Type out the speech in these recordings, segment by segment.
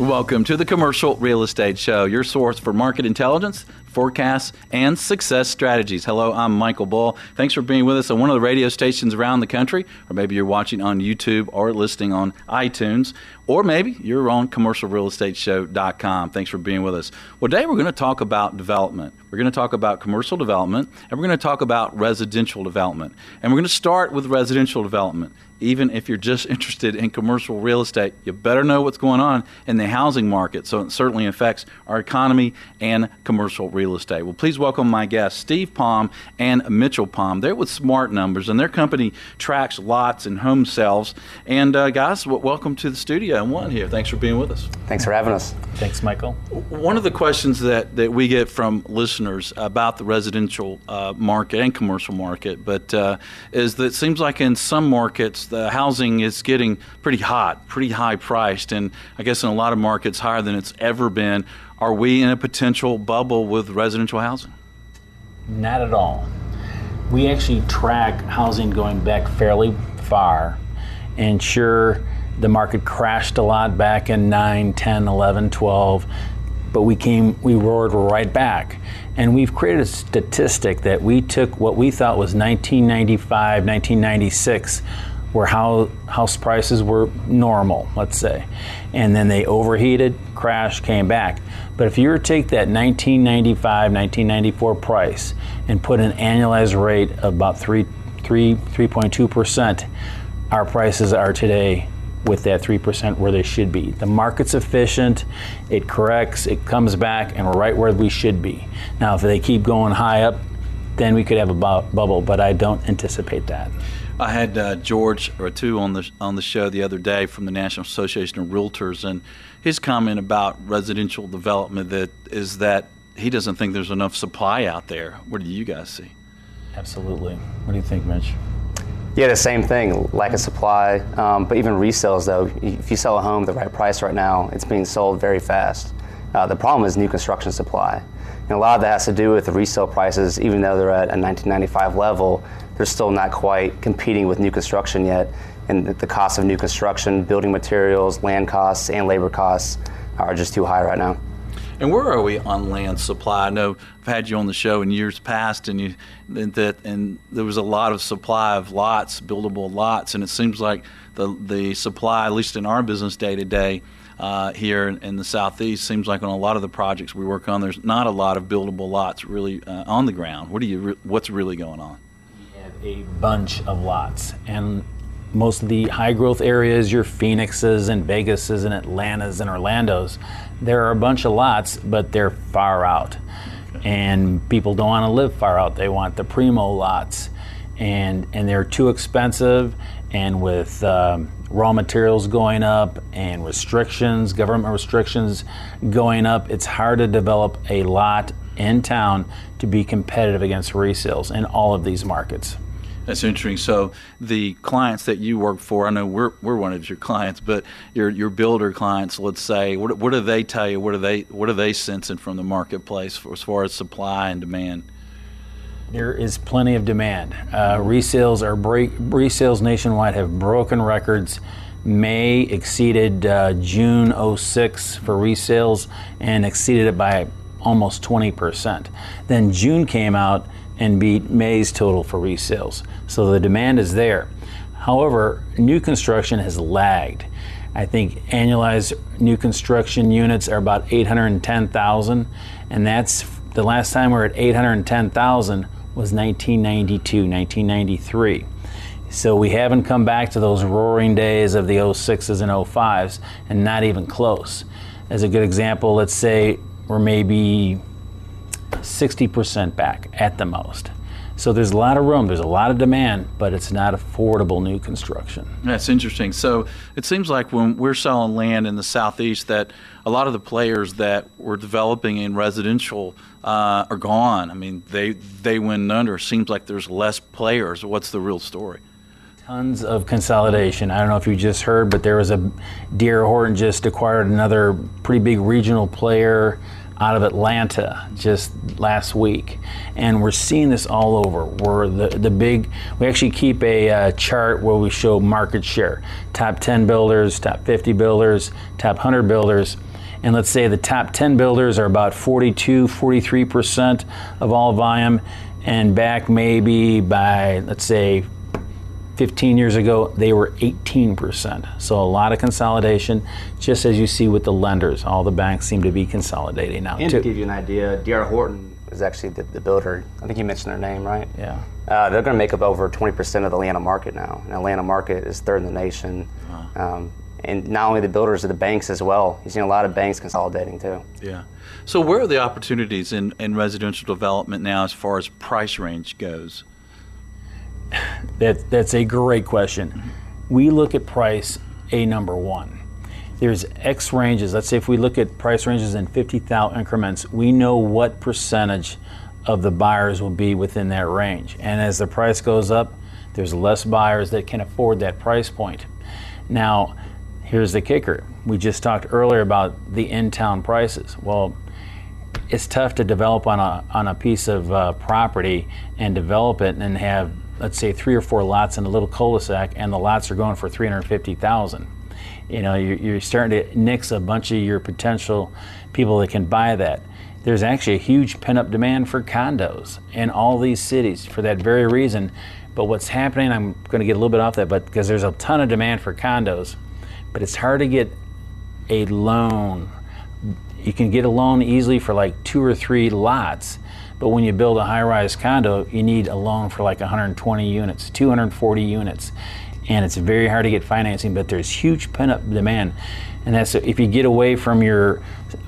Welcome to the Commercial Real Estate Show, your source for market intelligence, forecasts, and success strategies. Hello, I'm Michael Bull. Thanks for being with us on one of the radio stations around the country, or maybe you're watching on YouTube or listening on iTunes, or maybe you're on commercialrealestateshow.com. Thanks for being with us. Well, today we're going to talk about development. We're going to talk about commercial development, and we're going to talk about residential development. And we're going to start with residential development even if you're just interested in commercial real estate, you better know what's going on in the housing market. So it certainly affects our economy and commercial real estate. Well, please welcome my guests, Steve Palm and Mitchell Palm. They're with Smart Numbers, and their company tracks lots and home sales. And uh, guys, welcome to the studio and one here. Thanks for being with us. Thanks for having us. Thanks, Michael. One of the questions that, that we get from listeners about the residential uh, market and commercial market, but uh, is that it seems like in some markets the housing is getting pretty hot, pretty high priced, and I guess in a lot of markets higher than it's ever been. Are we in a potential bubble with residential housing? Not at all. We actually track housing going back fairly far, and sure, the market crashed a lot back in 9, 10, 11, 12, but we came, we roared right back. And we've created a statistic that we took what we thought was 1995, 1996 where house prices were normal, let's say, and then they overheated, crashed, came back. But if you were to take that 1995, 1994 price and put an annualized rate of about 3, 3, 3.2%, our prices are today with that 3% where they should be. The market's efficient, it corrects, it comes back, and we're right where we should be. Now, if they keep going high up, then we could have a bu- bubble, but I don't anticipate that. I had uh, George Ratiu on the on the show the other day from the National Association of Realtors, and his comment about residential development that is that he doesn't think there's enough supply out there. What do you guys see? Absolutely. What do you think, Mitch? Yeah, the same thing, lack of supply. Um, but even resales, though, if you sell a home at the right price right now, it's being sold very fast. Uh, the problem is new construction supply. And a lot of that has to do with the resale prices, even though they're at a 1995 level, they're still not quite competing with new construction yet. And the cost of new construction, building materials, land costs, and labor costs are just too high right now. And where are we on land supply? I know I've had you on the show in years past, and you that and there was a lot of supply of lots, buildable lots, and it seems like the the supply, at least in our business day to day, uh, here in, in, the southeast, seems like on a lot of the projects we work on, there's not a lot of buildable lots really uh, on the ground. What do you? Re- what's really going on? We have a bunch of lots. And most of the high growth areas, your Phoenixes and Vegases and Atlantas and Orlandos, there are a bunch of lots, but they're far out. And people don't want to live far out. They want the primo lots. And, and they're too expensive. And with um, raw materials going up and restrictions, government restrictions going up, it's hard to develop a lot in town to be competitive against resales in all of these markets. That's interesting. So the clients that you work for, I know we're, we're one of your clients, but your your builder clients, let's say, what, what do they tell you? What are they what are they sensing from the marketplace for, as far as supply and demand? There is plenty of demand. Uh, resales are break resales nationwide have broken records. May exceeded uh, June 06 for resales and exceeded it by almost 20%. Then June came out and beat May's total for resales. So the demand is there. However, new construction has lagged. I think annualized new construction units are about 810,000, and that's the last time we are at 810,000 was 1992, 1993. So we haven't come back to those roaring days of the 06s and 05s, and not even close. As a good example, let's say we're maybe 60% back at the most. So there's a lot of room, there's a lot of demand, but it's not affordable new construction. That's interesting. So it seems like when we're selling land in the southeast, that a lot of the players that were developing in residential uh, are gone. I mean, they they went under. Seems like there's less players. What's the real story? Tons of consolidation. I don't know if you just heard, but there was a D.R. Horton just acquired another pretty big regional player out of Atlanta just last week, and we're seeing this all over. We're the the big. We actually keep a uh, chart where we show market share, top 10 builders, top 50 builders, top 100 builders, and let's say the top 10 builders are about 42, 43% of all volume, and back maybe by, let's say, 15 years ago, they were 18%. So a lot of consolidation, just as you see with the lenders. All the banks seem to be consolidating now, And too. to give you an idea, D.R. Horton is actually the, the builder. I think you mentioned their name, right? Yeah. Uh, they're going to make up over 20% of the Atlanta market now. And Atlanta market is third in the nation. Um, and not only the builders, but the banks as well. You've seen a lot of banks consolidating too. Yeah. So where are the opportunities in, in residential development now as far as price range goes? That, that's a great question. We look at price a number one. There's X ranges. Let's say if we look at price ranges in 50,000 increments, we know what percentage of the buyers will be within that range. And as the price goes up, there's less buyers that can afford that price point. Now, here's the kicker. We just talked earlier about the in-town prices. Well, it's tough to develop on a on a piece of uh, property and develop it and have let's say three or four lots in a little cul-de-sac and the lots are going for 350,000. You know, you're, you're starting to nix a bunch of your potential people that can buy that. There's actually a huge pent-up demand for condos in all these cities for that very reason. But what's happening, I'm going to get a little bit off that, but because there's a ton of demand for condos, but it's hard to get a loan you can get a loan easily for like two or three lots but when you build a high-rise condo you need a loan for like 120 units 240 units. And it's very hard to get financing but there's huge pent-up demand. And that's if you get away from your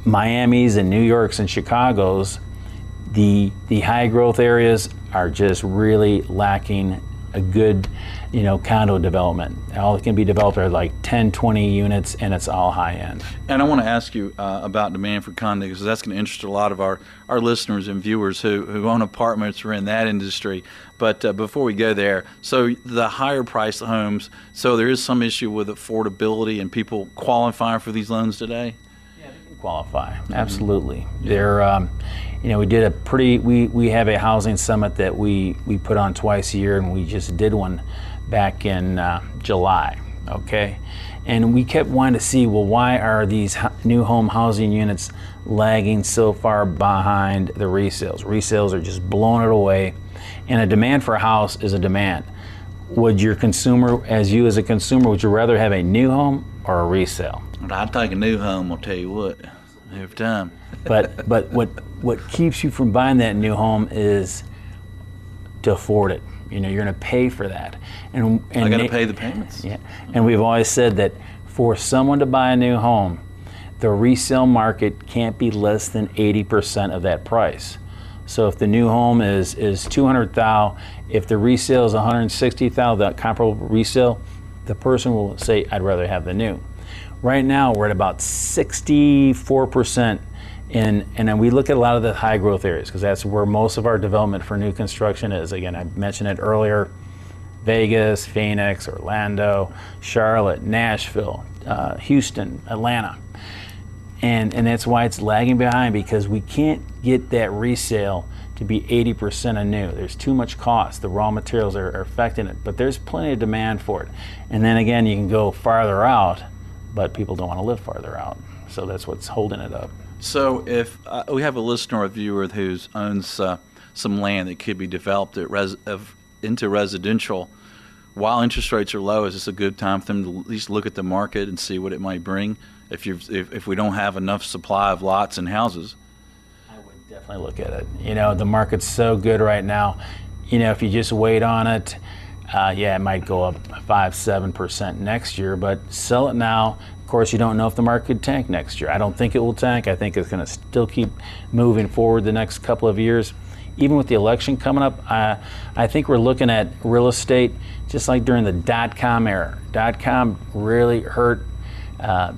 miamis and new yorks and chicagos the the high growth areas are just really lacking a good you know condo development. All that can be developed are like 10 20 units and it's all high end And I want to ask you uh, about demand for condos because that's going to interest a lot of our, our listeners and viewers who, who own apartments or in that industry. But uh, before we go there, so the higher priced homes, so there is some issue with affordability and people qualifying for these loans today? qualify. Absolutely. They're um, you know we did a pretty we we have a housing summit that we we put on twice a year and we just did one back in uh, july okay and we kept wanting to see well why are these new home housing units lagging so far behind the resales resales are just blowing it away and a demand for a house is a demand would your consumer as you as a consumer would you rather have a new home or a resale I'd take a new home, I'll tell you what, every time. but but what what keeps you from buying that new home is to afford it. You know, you're going to pay for that, and and I got to pay the payments. Yeah, and we've always said that for someone to buy a new home, the resale market can't be less than 80% of that price. So if the new home is is 200 thou, if the resale is 160,000, that comparable resale, the person will say, "I'd rather have the new." Right now, we're at about 64%. In, and then we look at a lot of the high growth areas because that's where most of our development for new construction is. Again, I mentioned it earlier Vegas, Phoenix, Orlando, Charlotte, Nashville, uh, Houston, Atlanta. And, and that's why it's lagging behind because we can't get that resale to be 80% of new. There's too much cost. The raw materials are, are affecting it, but there's plenty of demand for it. And then again, you can go farther out, but people don't want to live farther out. So that's what's holding it up. So if uh, we have a listener or a viewer who owns uh, some land that could be developed res- of, into residential, while interest rates are low, is this a good time for them to at least look at the market and see what it might bring? If you if, if we don't have enough supply of lots and houses, I would definitely look at it. You know, the market's so good right now. You know, if you just wait on it, uh, yeah, it might go up five, seven percent next year. But sell it now. Course, you don't know if the market could tank next year. I don't think it will tank. I think it's going to still keep moving forward the next couple of years. Even with the election coming up, I think we're looking at real estate just like during the dot com era. Dot com really hurt. Uh,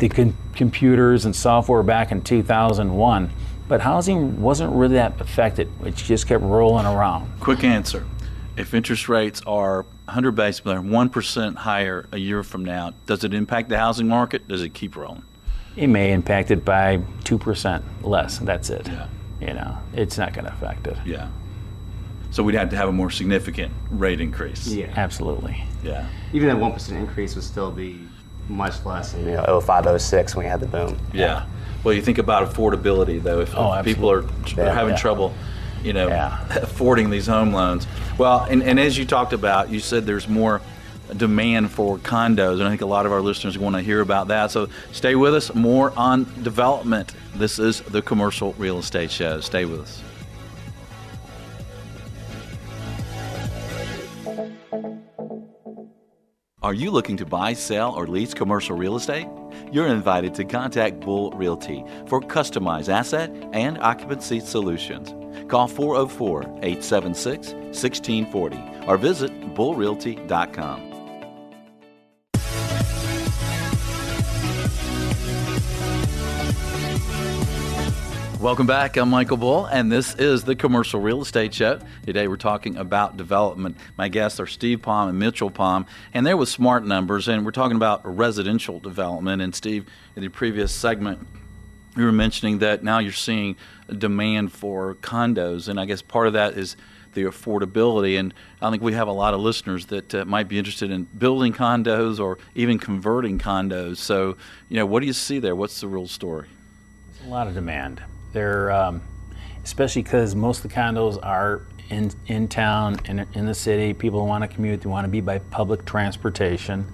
the computers and software back in 2001, but housing wasn't really that affected. It just kept rolling around. quick answer: If interest rates are 100 basis points, one percent higher a year from now, does it impact the housing market? Does it keep rolling? It may impact it by 2% less. That's it. Yeah. You know, it's not going to affect it. Yeah. So we'd have to have a more significant rate increase. Yeah. Absolutely. Yeah. Even that one percent increase would still be much less in you know 05, 06 when we had the boom. Yeah. Well, you think about affordability though. If, Oh, if people are, are Yeah, having yeah. trouble, you know, Yeah. affording these home loans. Well, and, and as you talked about, you said there's more demand for condos, and I think a lot of our listeners want to hear about that. So stay with us. More on development. This is the Commercial Real Estate Show. Stay with us. Are you looking to buy, sell, or lease commercial real estate? You're invited to contact Bull Realty for customized asset and occupancy solutions. Call 404 876 1640 or visit bullrealty.com. Welcome back. I'm Michael Bull, and this is the Commercial Real Estate Show. Today we're talking about development. My guests are Steve Palm and Mitchell Palm, and they're with Smart Numbers, and we're talking about residential development. And Steve, in the previous segment, you were mentioning that now you're seeing a demand for condos, and I guess part of that is the affordability. And I think we have a lot of listeners that uh, might be interested in building condos or even converting condos. So, you know, what do you see there? What's the real story? There's a lot of demand. They're, um, especially because most of the condos are in in town in, in the city. People want to commute. They want to be by public transportation.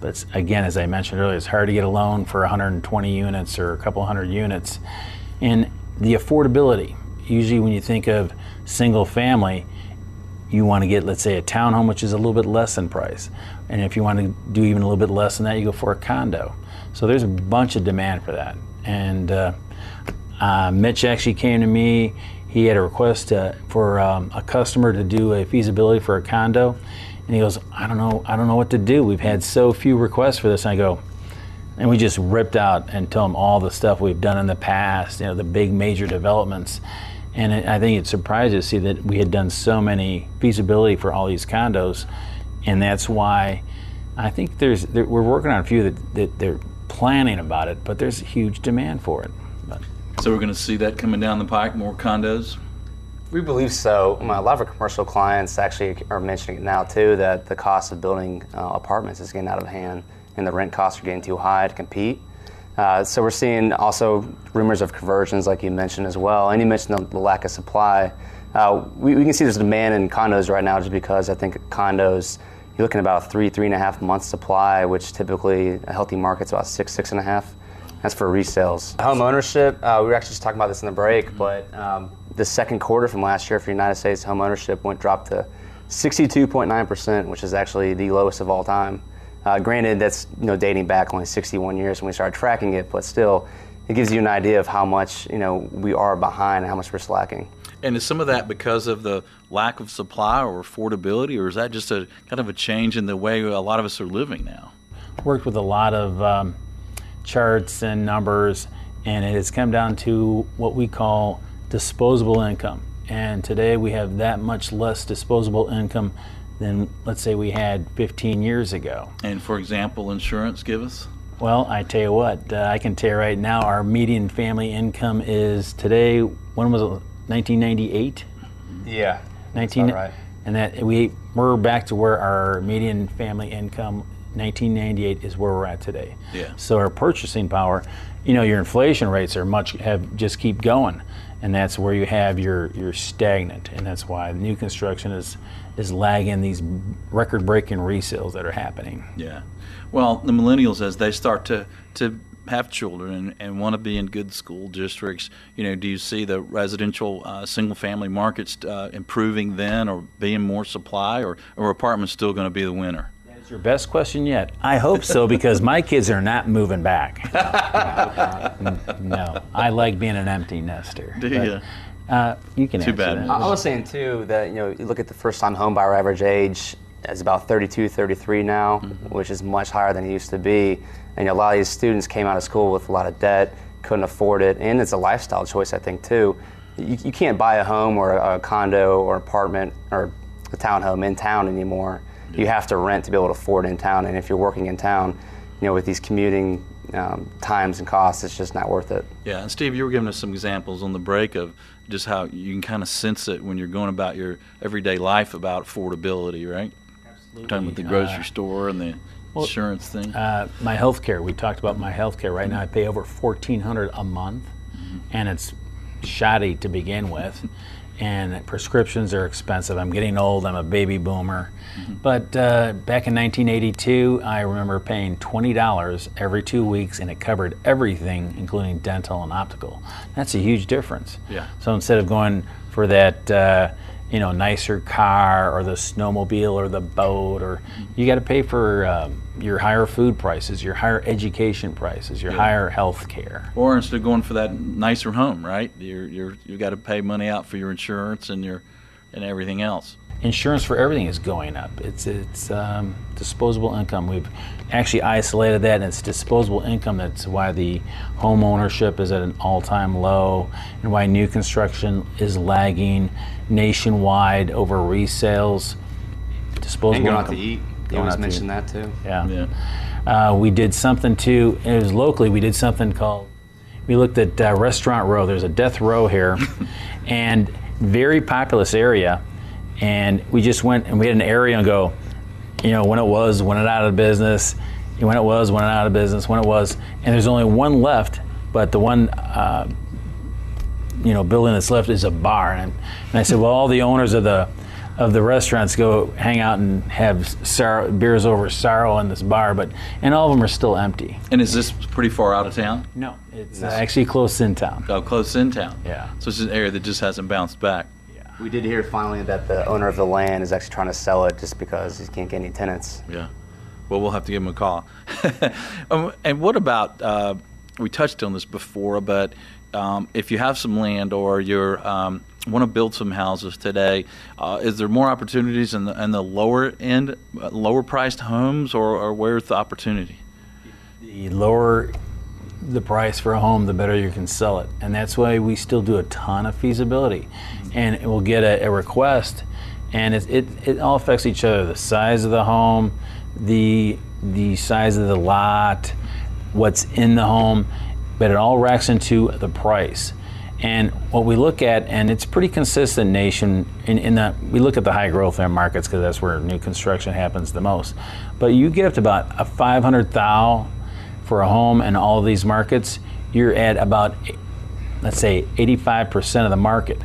But again, as I mentioned earlier, it's hard to get a loan for 120 units or a couple hundred units. And the affordability. Usually, when you think of single family, you want to get, let's say, a townhome, which is a little bit less in price. And if you want to do even a little bit less than that, you go for a condo. So there's a bunch of demand for that. And uh, uh, Mitch actually came to me. He had a request uh, for um, a customer to do a feasibility for a condo, and he goes, "I don't know, I don't know what to do. We've had so few requests for this." And I go, and we just ripped out and tell him all the stuff we've done in the past, you know, the big major developments. And it, I think it surprised us to see that we had done so many feasibility for all these condos, and that's why I think there's there, we're working on a few that, that they're planning about it, but there's a huge demand for it. But So we're going to see that coming down the pike, more condos. We believe so. A lot of our commercial clients actually are mentioning it now too that the cost of building uh, apartments is getting out of hand and the rent costs are getting too high to compete. Uh, so we're seeing also rumors of conversions, like you mentioned as well, and you mentioned the, the lack of supply. Uh, we, we can see there's demand in condos right now just because I think condos you're looking about three, three and a half months supply, which typically a healthy market's about six, six and a half. That's for resales. Home ownership, uh, we were actually just talking about this in the break, but um, the second quarter from last year for United States home ownership went dropped to 62.9%, which is actually the lowest of all time. Uh, granted, that's you know dating back only 61 years when we started tracking it, but still, it gives you an idea of how much you know we are behind and how much we're slacking. And is some of that because of the lack of supply or affordability, or is that just a kind of a change in the way a lot of us are living now? worked with a lot of um, charts and numbers, and it has come down to what we call disposable income. And today we have that much less disposable income than, let's say, we had 15 years ago. And for example, insurance, give us. Well, I tell you what, uh, I can tell you right now, our median family income is today. When was it? 1998. Yeah, 19, right. and that we we're back to where our median family income 1998 is where we're at today. Yeah. So our purchasing power, you know, your inflation rates are much have just keep going, and that's where you have your your stagnant, and that's why new construction is is lagging these record-breaking resales that are happening. Yeah. Well, the millennials, as they start to, to have children and, and want to be in good school districts, you know, do you see the residential uh, single family markets uh, improving then or being more supply or, or apartments still going to be the winner? That's your best question yet. I hope so because my kids are not moving back. no, I like being an empty nester. Do But, you? Uh, you can Too bad. that. I I was saying too that you know you look at the first time home buyer average age is about 32, 33 now, which is much higher than it used to be. And a lot of these students came out of school with a lot of debt, couldn't afford it, and it's a lifestyle choice I think too. You, you can't buy a home or a, a condo or apartment or a townhome in town anymore. You have to rent to be able to afford in town, and if you're working in town, you know with these commuting um, times and costs, it's just not worth it. Yeah, and Steve, you were giving us some examples on the break of just how you can kind of sense it when you're going about your everyday life about affordability, right? Absolutely. Talking about the grocery store and the insurance thing. Uh, my health care, we talked about my health care. Right now I pay over 1400 a month, and it's shoddy to begin with. And prescriptions are expensive. I'm getting old. I'm a baby boomer. But uh, back in 1982, I remember paying $20 every two weeks, and it covered everything, including dental and optical. That's a huge difference. Yeah. So instead of going for that, uh, you know, nicer car or the snowmobile or the boat, or you got to pay for um, your higher food prices, your higher education prices, your higher health care. Or instead of going for that nicer home, right? You're you're you got to pay money out for your insurance and your and everything else. Insurance for everything is going up. It's it's um, disposable income. We've actually isolated that, and it's disposable income. That's why the home ownership is at an all-time low, and why new construction is lagging nationwide over resales. Disposable And going out to eat. You Going always out to mention eat. that too. Yeah. Yeah. Uh, we did something too. It was locally. We did something called. We looked at uh, Restaurant Row. There's a death row here, and very populous area. And we just went and we had an area and go, you know, when it was, when it out of business, when it was, when it out of business, when it was, and there's only one left. But the one, uh, you know, building that's left is a bar. And, and I said, well, all the owners of the of the restaurants go hang out and have sorrow, beers over sorrow in this bar, but and all of them are still empty. And is this pretty far out of town? No, it's uh, actually close in town. Oh, close in town. Yeah. So it's an area that just hasn't bounced back. We did hear finally that the owner of the land is actually trying to sell it just because he can't get any tenants. Yeah. Well, we'll have to give him a call. um, and what about? Uh, we touched on this before, but um, if you have some land or you're um, want to build some houses today, uh, is there more opportunities in the, in the lower end, uh, lower priced homes, or, or where's the opportunity? The lower the price for a home, the better you can sell it, and that's why we still do a ton of feasibility, and we'll get a, a request, and it, it it all affects each other: the size of the home, the the size of the lot, what's in the home, but it all racks into the price. And what we look at, and it's pretty consistent nation in, in the we look at the high growth markets because that's where new construction happens the most. But you get up to about a 500 thou for a home in all of these markets, you're at about let's say 85% of the market.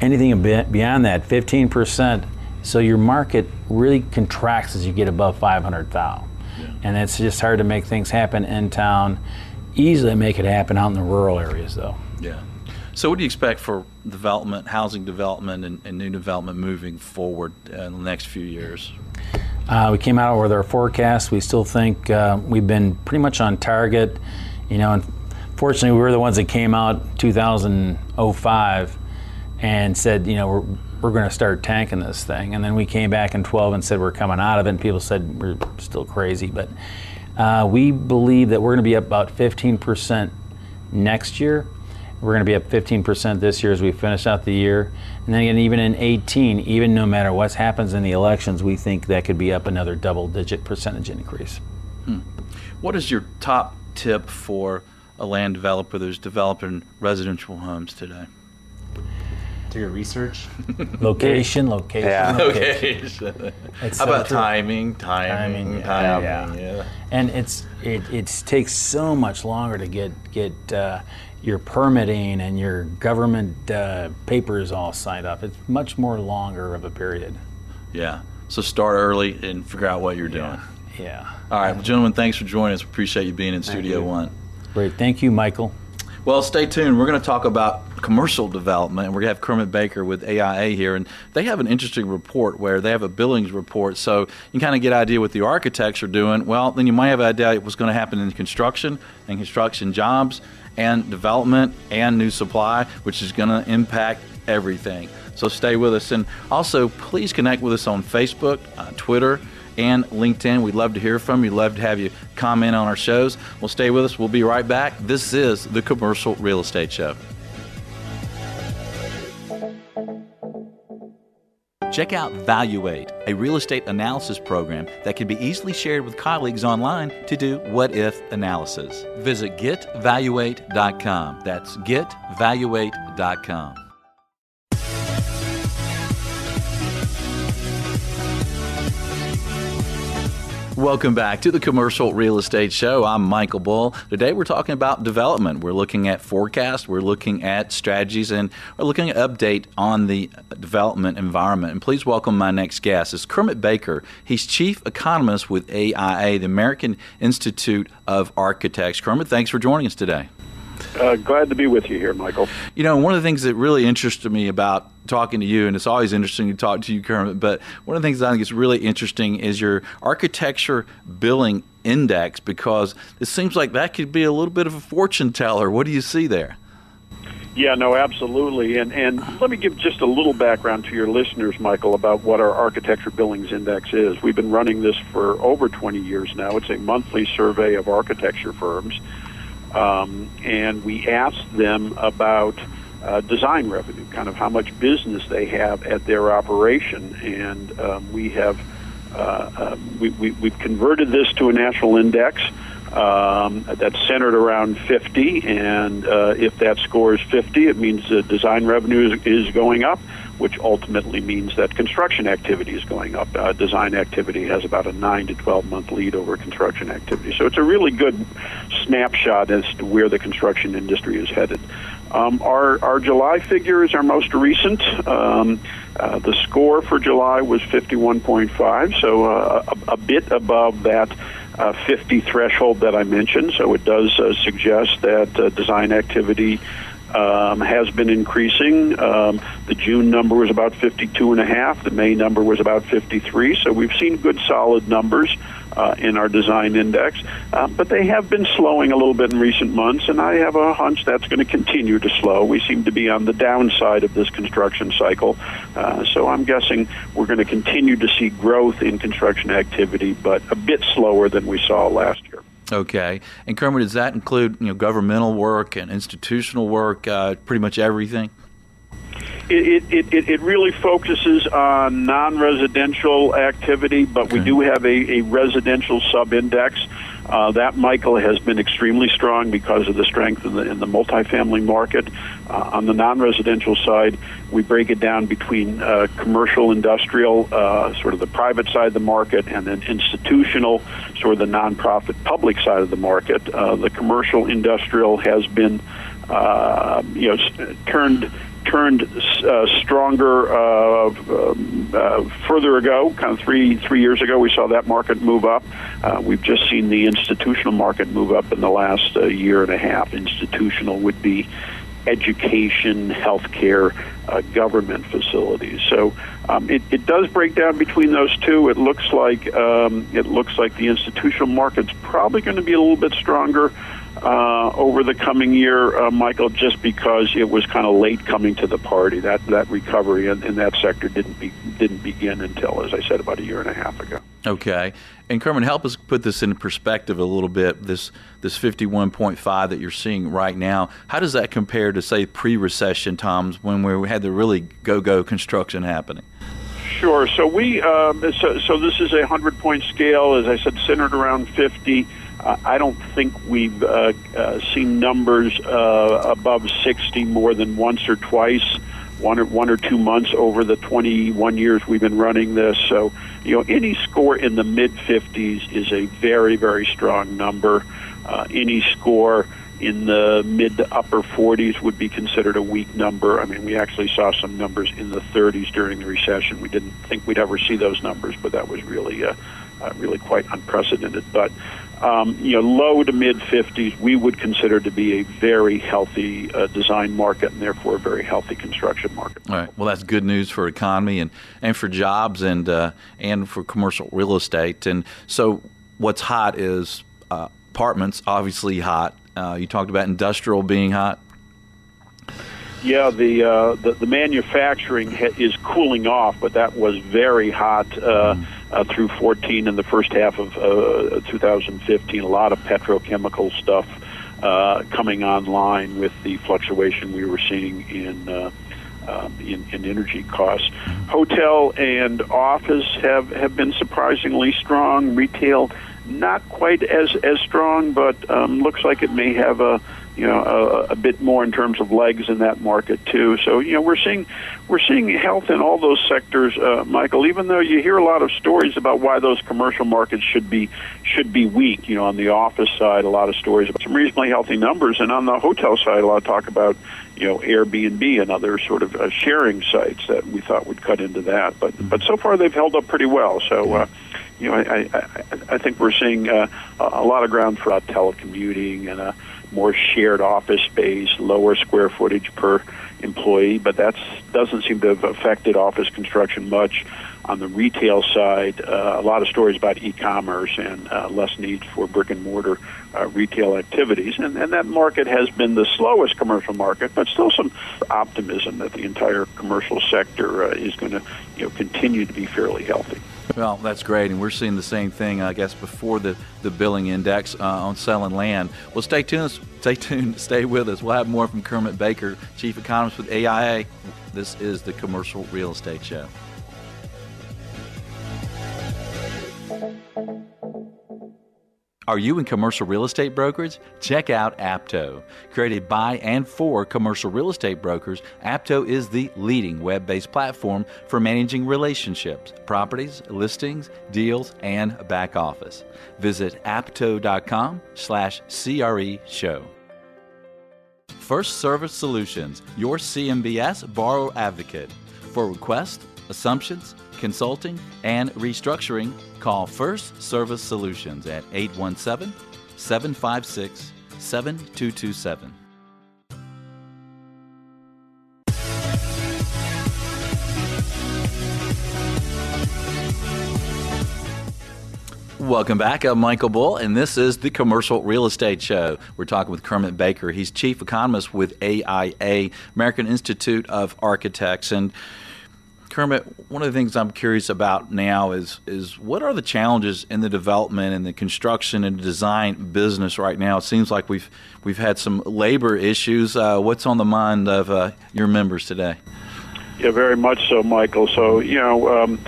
Anything a bit beyond that, 15%. So your market really contracts as you get above 500 thou. And it's just hard to make things happen in town. Easily make it happen out in the rural areas though. Yeah. So, what do you expect for development, housing development, and, and new development moving forward uh, in the next few years? Uh, we came out with our forecast. We still think uh, we've been pretty much on target. You know, unfortunately, we were the ones that came out 2005 and said, you know, we're, we're going to start tanking this thing. And then we came back in 12 and said we're coming out of it, and people said we're still crazy. But uh, we believe that we're going to be up about 15% next year. We're going to be up 15% this year as we finish out the year. And then again, even in 18, even no matter what happens in the elections, we think that could be up another double digit percentage increase. What is your top tip for a land developer that's developing residential homes today? Do your research. Location, location, Yeah. location. Okay. It's How so about true. timing, timing, Timing, timing? yeah. yeah. And it's it, it takes so much longer to get get uh, your permitting and your government uh, papers all signed up. It's much more longer of a period. Yeah. So start early and figure out what you're doing. Yeah. All right, well, gentlemen, thanks for joining us. Appreciate you being in Studio you. One. Great. Thank you, Michael. Well, stay tuned. We're going to talk about commercial development, and we're going to have Kermit Baker with AIA here, and they have an interesting report where they have a billings report, so you can kind of get an idea what the architects are doing. Well, then you might have an idea what's going to happen in construction and construction jobs and development and new supply, which is going to impact everything. So stay with us, and also please connect with us on Facebook, uh, Twitter and LinkedIn. We'd love to hear from you. Love to have you comment on our shows. Well, stay with us. We'll be right back. This is the Commercial Real Estate Show. Check out Valuate, a real estate analysis program that can be easily shared with colleagues online to do what if analysis. Visit getvaluate.com. That's getvaluate.com. Welcome back to the Commercial Real Estate Show. I'm Michael Bull. Today we're talking about development. We're looking at forecasts, we're looking at strategies, and we're looking at update on the development environment. And please welcome my next guest. It's Kermit Baker. He's chief economist with AIA, the American Institute of Architects. Kermit, thanks for joining us today. Uh, glad to be with you here, Michael. You know, one of the things that really interested me about talking to you, and it's always interesting to talk to you, Kermit, but one of the things I think is really interesting is your architecture billing index because it seems like that could be a little bit of a fortune teller. What do you see there? Yeah, no, absolutely. And and let me give just a little background to your listeners, Michael, about what our architecture billings index is. We've been running this for over 20 years now. It's a monthly survey of architecture firms um, and we asked them about uh, design revenue, kind of how much business they have at their operation, and um, we have uh, uh, we, we, we've converted this to a national index. Um, that's centered around 50, and uh, if that score is 50, it means the design revenue is, is going up which ultimately means that construction activity is going up. Uh, design activity has about a 9 to 12 month lead over construction activity. So it's a really good snapshot as to where the construction industry is headed. Um, our, our July figure is our most recent. Um, uh, the score for July was 51.5, so uh, a, a, bit above that uh, 50 threshold that I mentioned. So it does uh, suggest that uh, design activity um, has been increasing. Um, the June number was about 52 and a half. The May number was about 53. So we've seen good, solid numbers uh, in our design index, uh, but they have been slowing a little bit in recent months, and I have a hunch that's going to continue to slow. We seem to be on the downside of this construction cycle, uh, so I'm guessing we're going to continue to see growth in construction activity, but a bit slower than we saw last year. Okay, and Kermit, does that include you know governmental work and institutional work, uh, pretty much everything? It, it, it, it really focuses on non-residential activity, but okay. we do have a, a residential sub-index. Uh, that, Michael, has been extremely strong because of the strength in the, in the multifamily market. Uh, on the non-residential side, we break it down between uh, commercial, industrial, uh, sort of the private side of the market, and then institutional, sort of the nonprofit public side of the market. Uh, the commercial, industrial has been, uh, you know, turned turned uh, stronger uh, um, uh, further ago, kind of three three years ago. We saw that market move up. Uh, we've just seen the institutional market move up in the last uh, year and a half. Institutional would be education, healthcare, uh, government facilities. So um, it, it does break down between those two. It looks like um, it looks like the institutional market's probably going to be a little bit stronger uh, over the coming year, uh, Michael, just because it was kind of late coming to the party. That that recovery in, in that sector didn't be, didn't begin until, as I said, about a year and a half ago. Okay, and Kermit, help us put this in perspective a little bit. This this fifty one point five that you're seeing right now. How does that compare to say pre recession times when we had the really go go construction happening? Sure. So we um, so, so this is a hundred point scale, as I said, centered around fifty. I don't think we've uh, uh, seen numbers uh, above 60 more than once or twice, one or one or two months over the 21 years we've been running this. So, you know, any score in the mid 50s is a very, very strong number. Uh, any score in the mid to upper 40s would be considered a weak number. I mean, we actually saw some numbers in the 30s during the recession. We didn't think we'd ever see those numbers, but that was really, uh, uh, really quite unprecedented. But um, you know, low to mid 50s, we would consider to be a very healthy uh, design market and therefore a very healthy construction market. All right. Well, that's good news for economy and, and for jobs and uh, and for commercial real estate. And so, what's hot is uh, apartments, obviously hot. Uh, you talked about industrial being hot. Yeah, the uh, the, the manufacturing ha- is cooling off, but that was very hot uh, mm. Uh, through 14 and the first half of uh, 2015. A lot of petrochemical stuff uh, coming online with the fluctuation we were seeing in. Uh, um, in, in energy costs. Hotel and office have, have been surprisingly strong. Retail, not quite as, as strong, but um, looks like it may have a, you know a, a bit more in terms of legs in that market too. So you know we're seeing we're seeing health in all those sectors, uh, Michael. Even though you hear a lot of stories about why those commercial markets should be should be weak. You know, on the office side, a lot of stories about some reasonably healthy numbers, and on the hotel side, a lot of talk about you know Airbnb and other sort of uh, sharing sites that we thought would cut into that. But but so far they've held up pretty well. So. Uh, you know, I, I, I think we're seeing uh, a lot of ground for uh, telecommuting and a more shared office space, lower square footage per employee, but that doesn't seem to have affected office construction much. On the retail side, uh, a lot of stories about e-commerce and uh, less need for brick and mortar uh, retail activities, and, and that market has been the slowest commercial market, but still some optimism that the entire commercial sector uh, is going to, you know, continue to be fairly healthy. Well, that's great, and we're seeing the same thing, I guess, before the, the billing index uh, on selling land. Well, stay tuned, stay tuned, stay with us. We'll have more from Kermit Baker, Chief Economist with AIA. This is the Commercial Real Estate Show. Are you in commercial real estate brokerage? Check out Apto. Created by and for commercial real estate brokers, Apto is the leading web based platform for managing relationships, properties, listings, deals, and back office. Visit apto.com slash CRE show. First Service Solutions, your CMBS borrower advocate. For requests, assumptions, consulting, and restructuring, call First Service Solutions at 817 756 7227. Welcome back. I'm Michael Bull, and this is the Commercial Real Estate Show. We're talking with Kermit Baker. He's chief economist with AIA, American Institute of Architects. And Kermit, one of the things I'm curious about now is is what are the challenges in the development and the construction and design business right now? It seems like we've we've had some labor issues. Uh, what's on the mind of uh, your members today? Yeah, very much so, Michael. So you know, um,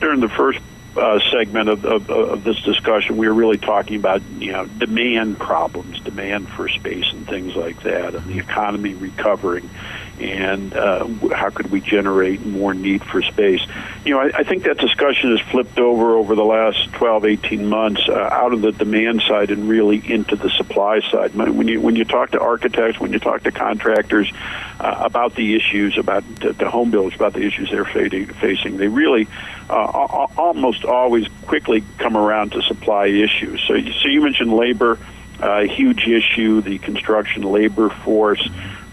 during the first uh, segment of, of, of, this discussion, we were really talking about you know demand problems, demand for space and things like that, and the economy recovering and uh, how could we generate more need for space. You know, I, I think that discussion has flipped over over the last 12, 18 months uh, out of the demand side and really into the supply side. When you when you talk to architects, when you talk to contractors uh, about the issues, about the, the home builders, about the issues they're facing, they really uh, almost always quickly come around to supply issues. So, so you mentioned labor, uh, huge issue, the construction labor force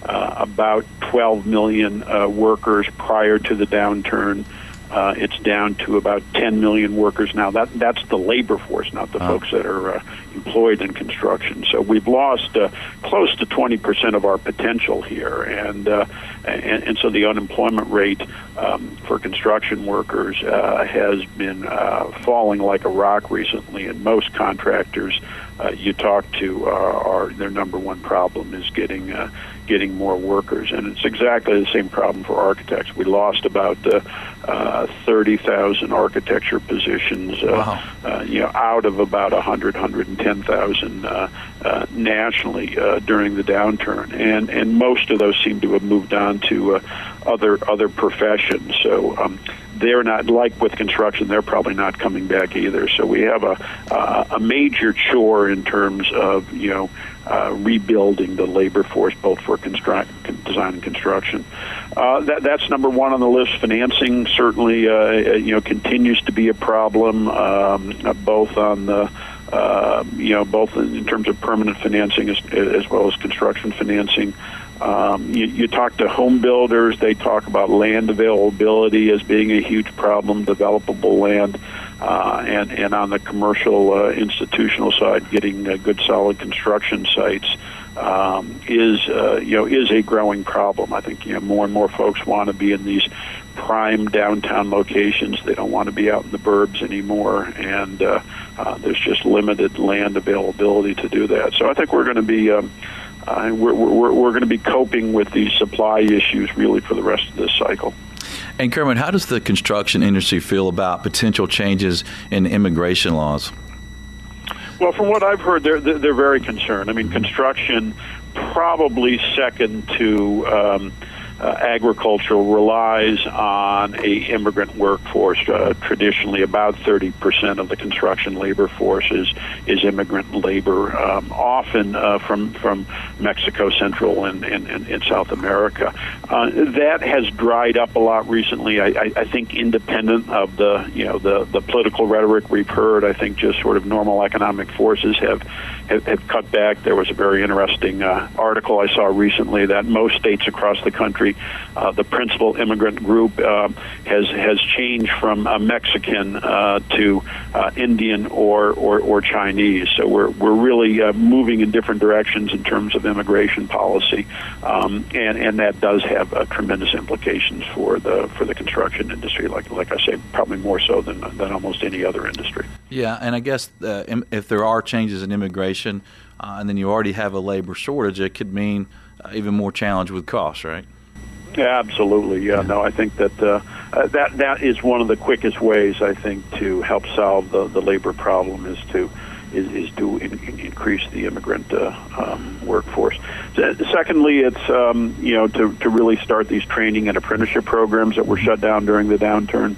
uh, about 12 million uh, workers prior to the downturn. Uh, it's down to about 10 million workers now. That that's the labor force, not the oh. folks that are uh, employed in construction. So we've lost uh, close to 20 percent of our potential here, and, uh, and and so the unemployment rate um, for construction workers uh, has been uh, falling like a rock recently, and most contractors uh, you talk to are, are their number one problem is getting. Getting more workers. And it's exactly the same problem for architects. We lost about uh, uh, 30,000 architecture positions, uh, wow. uh, you know, out of about 100, 110,000 uh, uh, nationally uh, during the downturn. And and most of those seem to have moved on to uh, other other professions. So. Um, they're not like with construction. They're probably not coming back either. So we have a uh, a major chore in terms of you know uh, rebuilding the labor force, both for construct, design and construction. Uh, that, that's number one on the list. Financing certainly, uh, you know, continues to be a problem, um, both on the uh, you know, both in terms of permanent financing as, as well as construction financing. Um, you, you talk to home builders; they talk about land availability as being a huge problem, developable land, uh, and and on the commercial uh, institutional side, getting uh, good solid construction sites um, is uh, you know is a growing problem. I think you know more and more folks want to be in these prime downtown locations. They don't want to be out in the burbs anymore, and uh, uh, there's just limited land availability to do that. So I think we're going to be. Um, uh, we're, we're, we're going to be coping with these supply issues really for the rest of this cycle. And Kermit, how does the construction industry feel about potential changes in immigration laws? Well, from what I've heard, they're they're very concerned. I mean, construction probably second to um, uh, agricultural relies on a immigrant workforce. Uh, traditionally, about 30% of the construction labor force is, is immigrant labor, um, often uh, from from Mexico, Central, and, and, and, and South America. Uh, that has dried up a lot recently. I, I, I think, independent of the you know the the political rhetoric we've heard, I think just sort of normal economic forces have have, have cut back. There was a very interesting uh, article I saw recently that most states across the country, uh, the principal immigrant group uh, has has changed from a Mexican uh, to uh, Indian or, or, or Chinese. So we're we're really uh, moving in different directions in terms of immigration policy, um, and and that does have tremendous implications for the for the construction industry. Like like I say, probably more so than than almost any other industry. Yeah, and I guess if there are changes in immigration and then you already have a labor shortage, it could mean even more challenge with costs, right? Yeah, absolutely. Yeah, no, I think that uh, uh, that that is one of the quickest ways I think to help solve the, the labor problem is to is, is to in, in increase the immigrant uh, um, workforce. Secondly, it's um, you know to to really start these training and apprenticeship programs that were shut down during the downturn.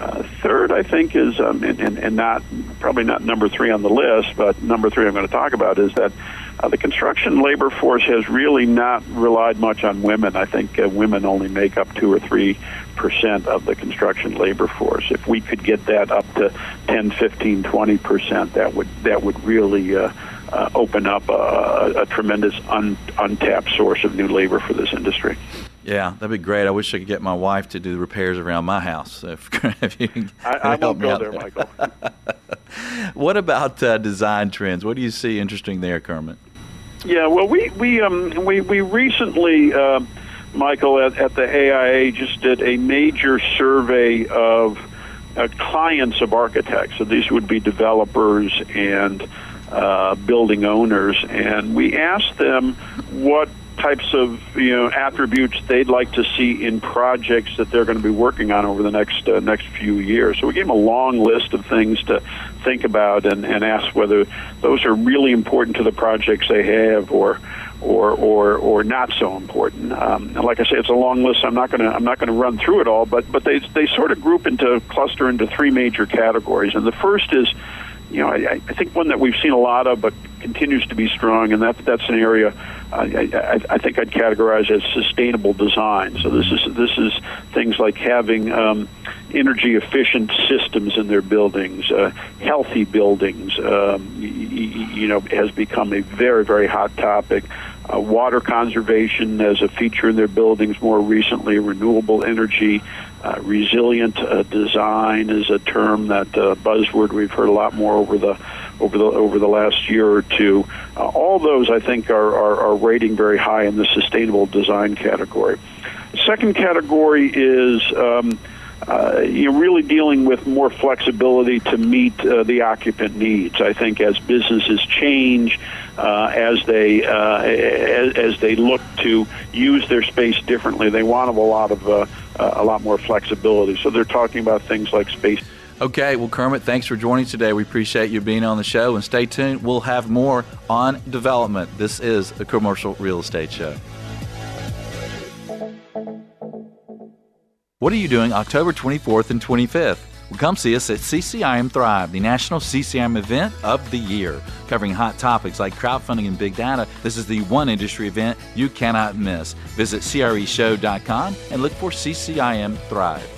Uh, third, I think, is um, and, and, and not probably not number three on the list, but number three I'm going to talk about is that uh, the construction labor force has really not relied much on women. I think uh, women only make up two or three percent of the construction labor force. If we could get that up to 10, 15, 20 percent, that would that would really uh, uh, open up a, a tremendous un, untapped source of new labor for this industry. Yeah, that'd be great. I wish I could get my wife to do the repairs around my house. If, if you can I, I help me out there, there. Michael. what about uh, design trends? What do you see interesting there, Kermit? Yeah, well, we we um, we we recently, uh, Michael, at, at the AIA, just did a major survey of uh, clients of architects. So these would be developers and uh, building owners, and we asked them what types of you know attributes they'd like to see in projects that they're going to be working on over the next uh, next few years. So we gave them a long list of things to think about and, and ask whether those are really important to the projects they have or or or or not so important. Um, and like I say, it's a long list. I'm not to I'm not to run through it all, but but they they sort of group into cluster into three major categories. And the first is you know, I, I think one that we've seen a lot of, but continues to be strong, and that that's an area I, I, I think I'd categorize as sustainable design. So this is this is things like having um, energy efficient systems in their buildings, uh, healthy buildings. Um, you, you know, has become a very very hot topic. Uh, water conservation as a feature in their buildings more recently, renewable energy, uh, resilient uh, design is a term that uh, buzzword we've heard a lot more over the over the over the last year or two. Uh, all those I think are, are, are rating very high in the sustainable design category. Second category is um, uh, you're really dealing with more flexibility to meet uh, the occupant needs. I think as businesses change, uh, as they uh, as, as, they look to use their space differently, they want a lot of uh, a lot more flexibility. So they're talking about things like space. Okay, well, Kermit, thanks for joining today. We appreciate you being on the show, and stay tuned. We'll have more on development. This is a commercial real estate show. What are you doing October 24th and 25th? Well, come see us at CCIM Thrive, the national CCIM event of the year, covering hot topics like crowdfunding and big data. This is the one industry event you cannot miss. Visit CREshow.com and look for CCIM Thrive.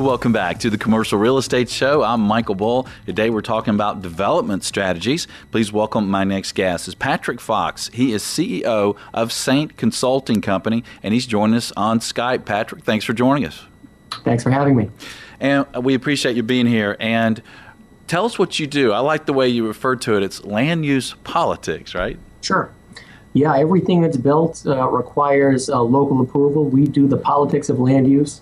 Welcome back to the Commercial Real Estate Show. I'm Michael Bull. Today we're talking about development strategies. Please welcome my next guest is Patrick Fox. He is CEO of Saint Consulting Company, and he's joining us on Skype. Patrick, thanks for joining us. Thanks for having me. And we appreciate you being here. And tell us what you do. I like the way you referred to it. It's land use politics, right? Sure. Yeah, everything that's built uh, requires uh, local approval. We do the politics of land use.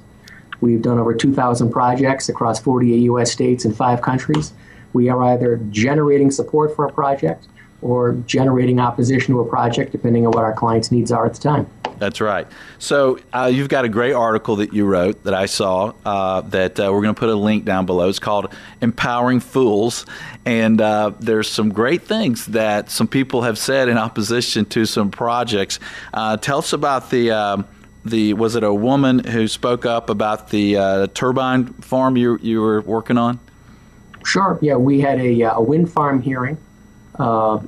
We've done over 2,000 projects across 48 U.S. states and five countries. We are either generating support for a project or generating opposition to a project, depending on what our client's needs are at the time. That's right. So uh, you've got a great article that you wrote that I saw uh, that uh, we're going to put a link down below. It's called "Empowering Fools," and uh, there's some great things that some people have said in opposition to some projects. Uh, tell us about the. Um, the was it a woman who spoke up about the uh, turbine farm you you were working on? Sure. Yeah, we had a, a wind farm hearing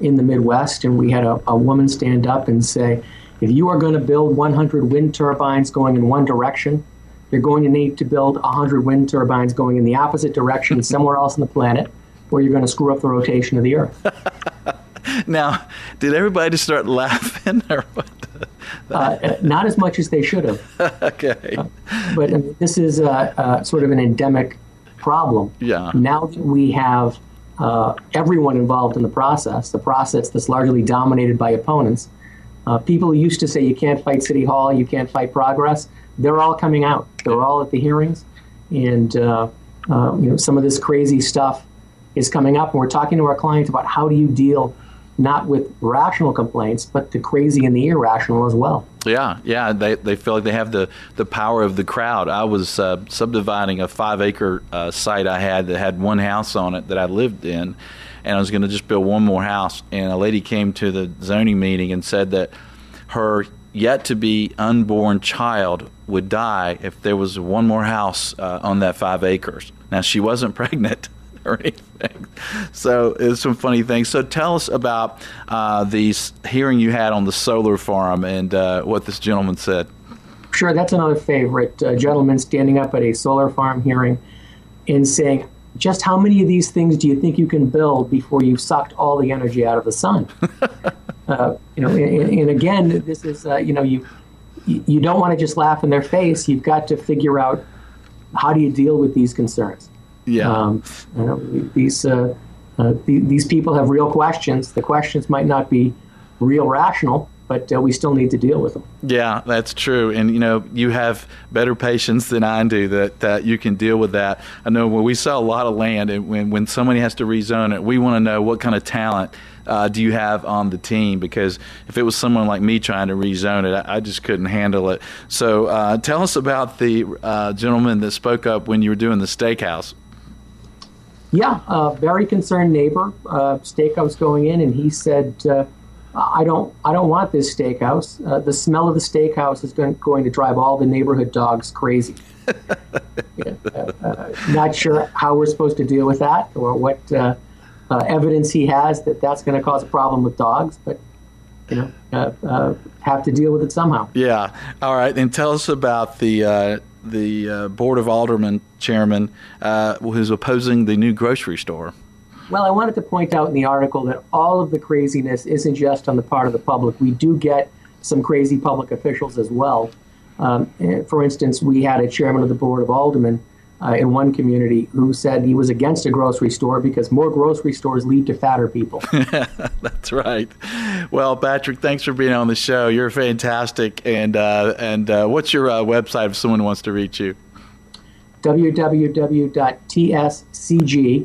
in the Midwest, and we had a, a woman stand up and say, if you are going to build 100 wind turbines going in one direction, you're going to need to build 100 wind turbines going in the opposite direction somewhere else on the planet, or you're going to screw up the rotation of the Earth. now, did everybody start laughing or what? Uh, not as much as they should have. okay. Uh, but this is uh, uh, sort of an endemic problem. Yeah. Now that we have uh, everyone involved in the process, the process that's largely dominated by opponents, uh, people who used to say you can't fight City Hall, you can't fight progress, they're all coming out. They're all at the hearings, and uh, uh, you know some of this crazy stuff is coming up. And we're talking to our clients about how do you deal not with rational complaints, but the crazy and the irrational as well. Yeah, yeah, they, they feel like they have the, the power of the crowd. I was uh, subdividing a five acre uh, site I had that had one house on it that I lived in, and I was going to just build one more house. And a lady came to the zoning meeting and said that her yet to be unborn child would die if there was one more house uh, on that five acres. Now, she wasn't pregnant or anything. So it's some funny things. So tell us about uh, the hearing you had on the solar farm and uh, what this gentleman said. Sure, that's another favorite. Uh, gentleman standing up at a solar farm hearing and saying, just how many of these things do you think you can build before you've sucked all the energy out of the sun? uh, you know, and, and, again, this is uh, you know you you don't want to just laugh in their face. You've got to figure out how do you deal with these concerns. Yeah. Um, you know, these uh, uh these people have real questions. The questions might not be real rational, but uh, we still need to deal with them. Yeah, that's true. And you know, you have better patience than I do that, that you can deal with that. I know when we sell a lot of land, and when when somebody has to rezone it, we want to know what kind of talent uh, do you have on the team? Because if it was someone like me trying to rezone it, I, I just couldn't handle it. So uh, tell us about the uh, gentleman that spoke up when you were doing the steakhouse. Yeah, a very concerned neighbor, uh, steakhouse going in, and he said uh, I don't, I don't want this steakhouse. Uh, the smell of the steakhouse is going, going to drive all the neighborhood dogs crazy. yeah, uh, uh, not sure how we're supposed to deal with that or what uh, uh, evidence he has that that's going to cause a problem with dogs, but you know, uh, have to deal with it somehow. Yeah. All right. And tell us about the the board of aldermen chairman who's opposing the new grocery store. Well, I wanted to point out in the article that all of the craziness isn't just on the part of the public. We do get some crazy public officials as well. Um, eh, for instance, we had a chairman of the board of aldermen uh, in one community who said he was against a grocery store because more grocery stores lead to fatter people. That's right. Well, Patrick, thanks for being on the show. You're fantastic. And uh, and uh, what's your uh, website if someone wants to reach you? www.tscg,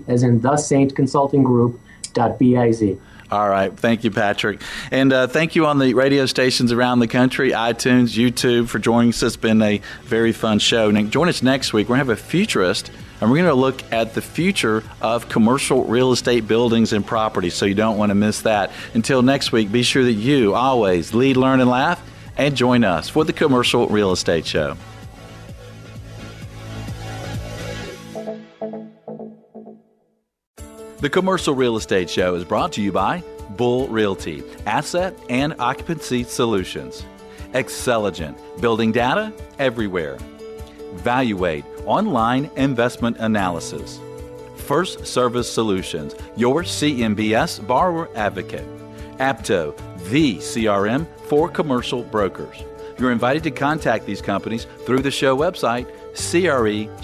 as in the Saint Consulting Group, .biz. All right. Thank you, Patrick. And uh, thank you on the radio stations around the country, iTunes, YouTube, for joining us. It's been a very fun show. Now, join us next week. We're going to have a futurist, and we're going to look at the future of commercial real estate buildings and properties, so you don't want to miss that. Until next week, be sure that you always lead, learn, and laugh, and join us for the Commercial Real Estate Show. The Commercial Real Estate Show is brought to you by Bull Realty, Asset and Occupancy Solutions, Xceligent, Building Data Everywhere, Valuate, Online Investment Analysis, First Service Solutions, your CMBS borrower advocate, Apto, the CRM for commercial brokers. You're invited to contact these companies through the show website, creshow.com.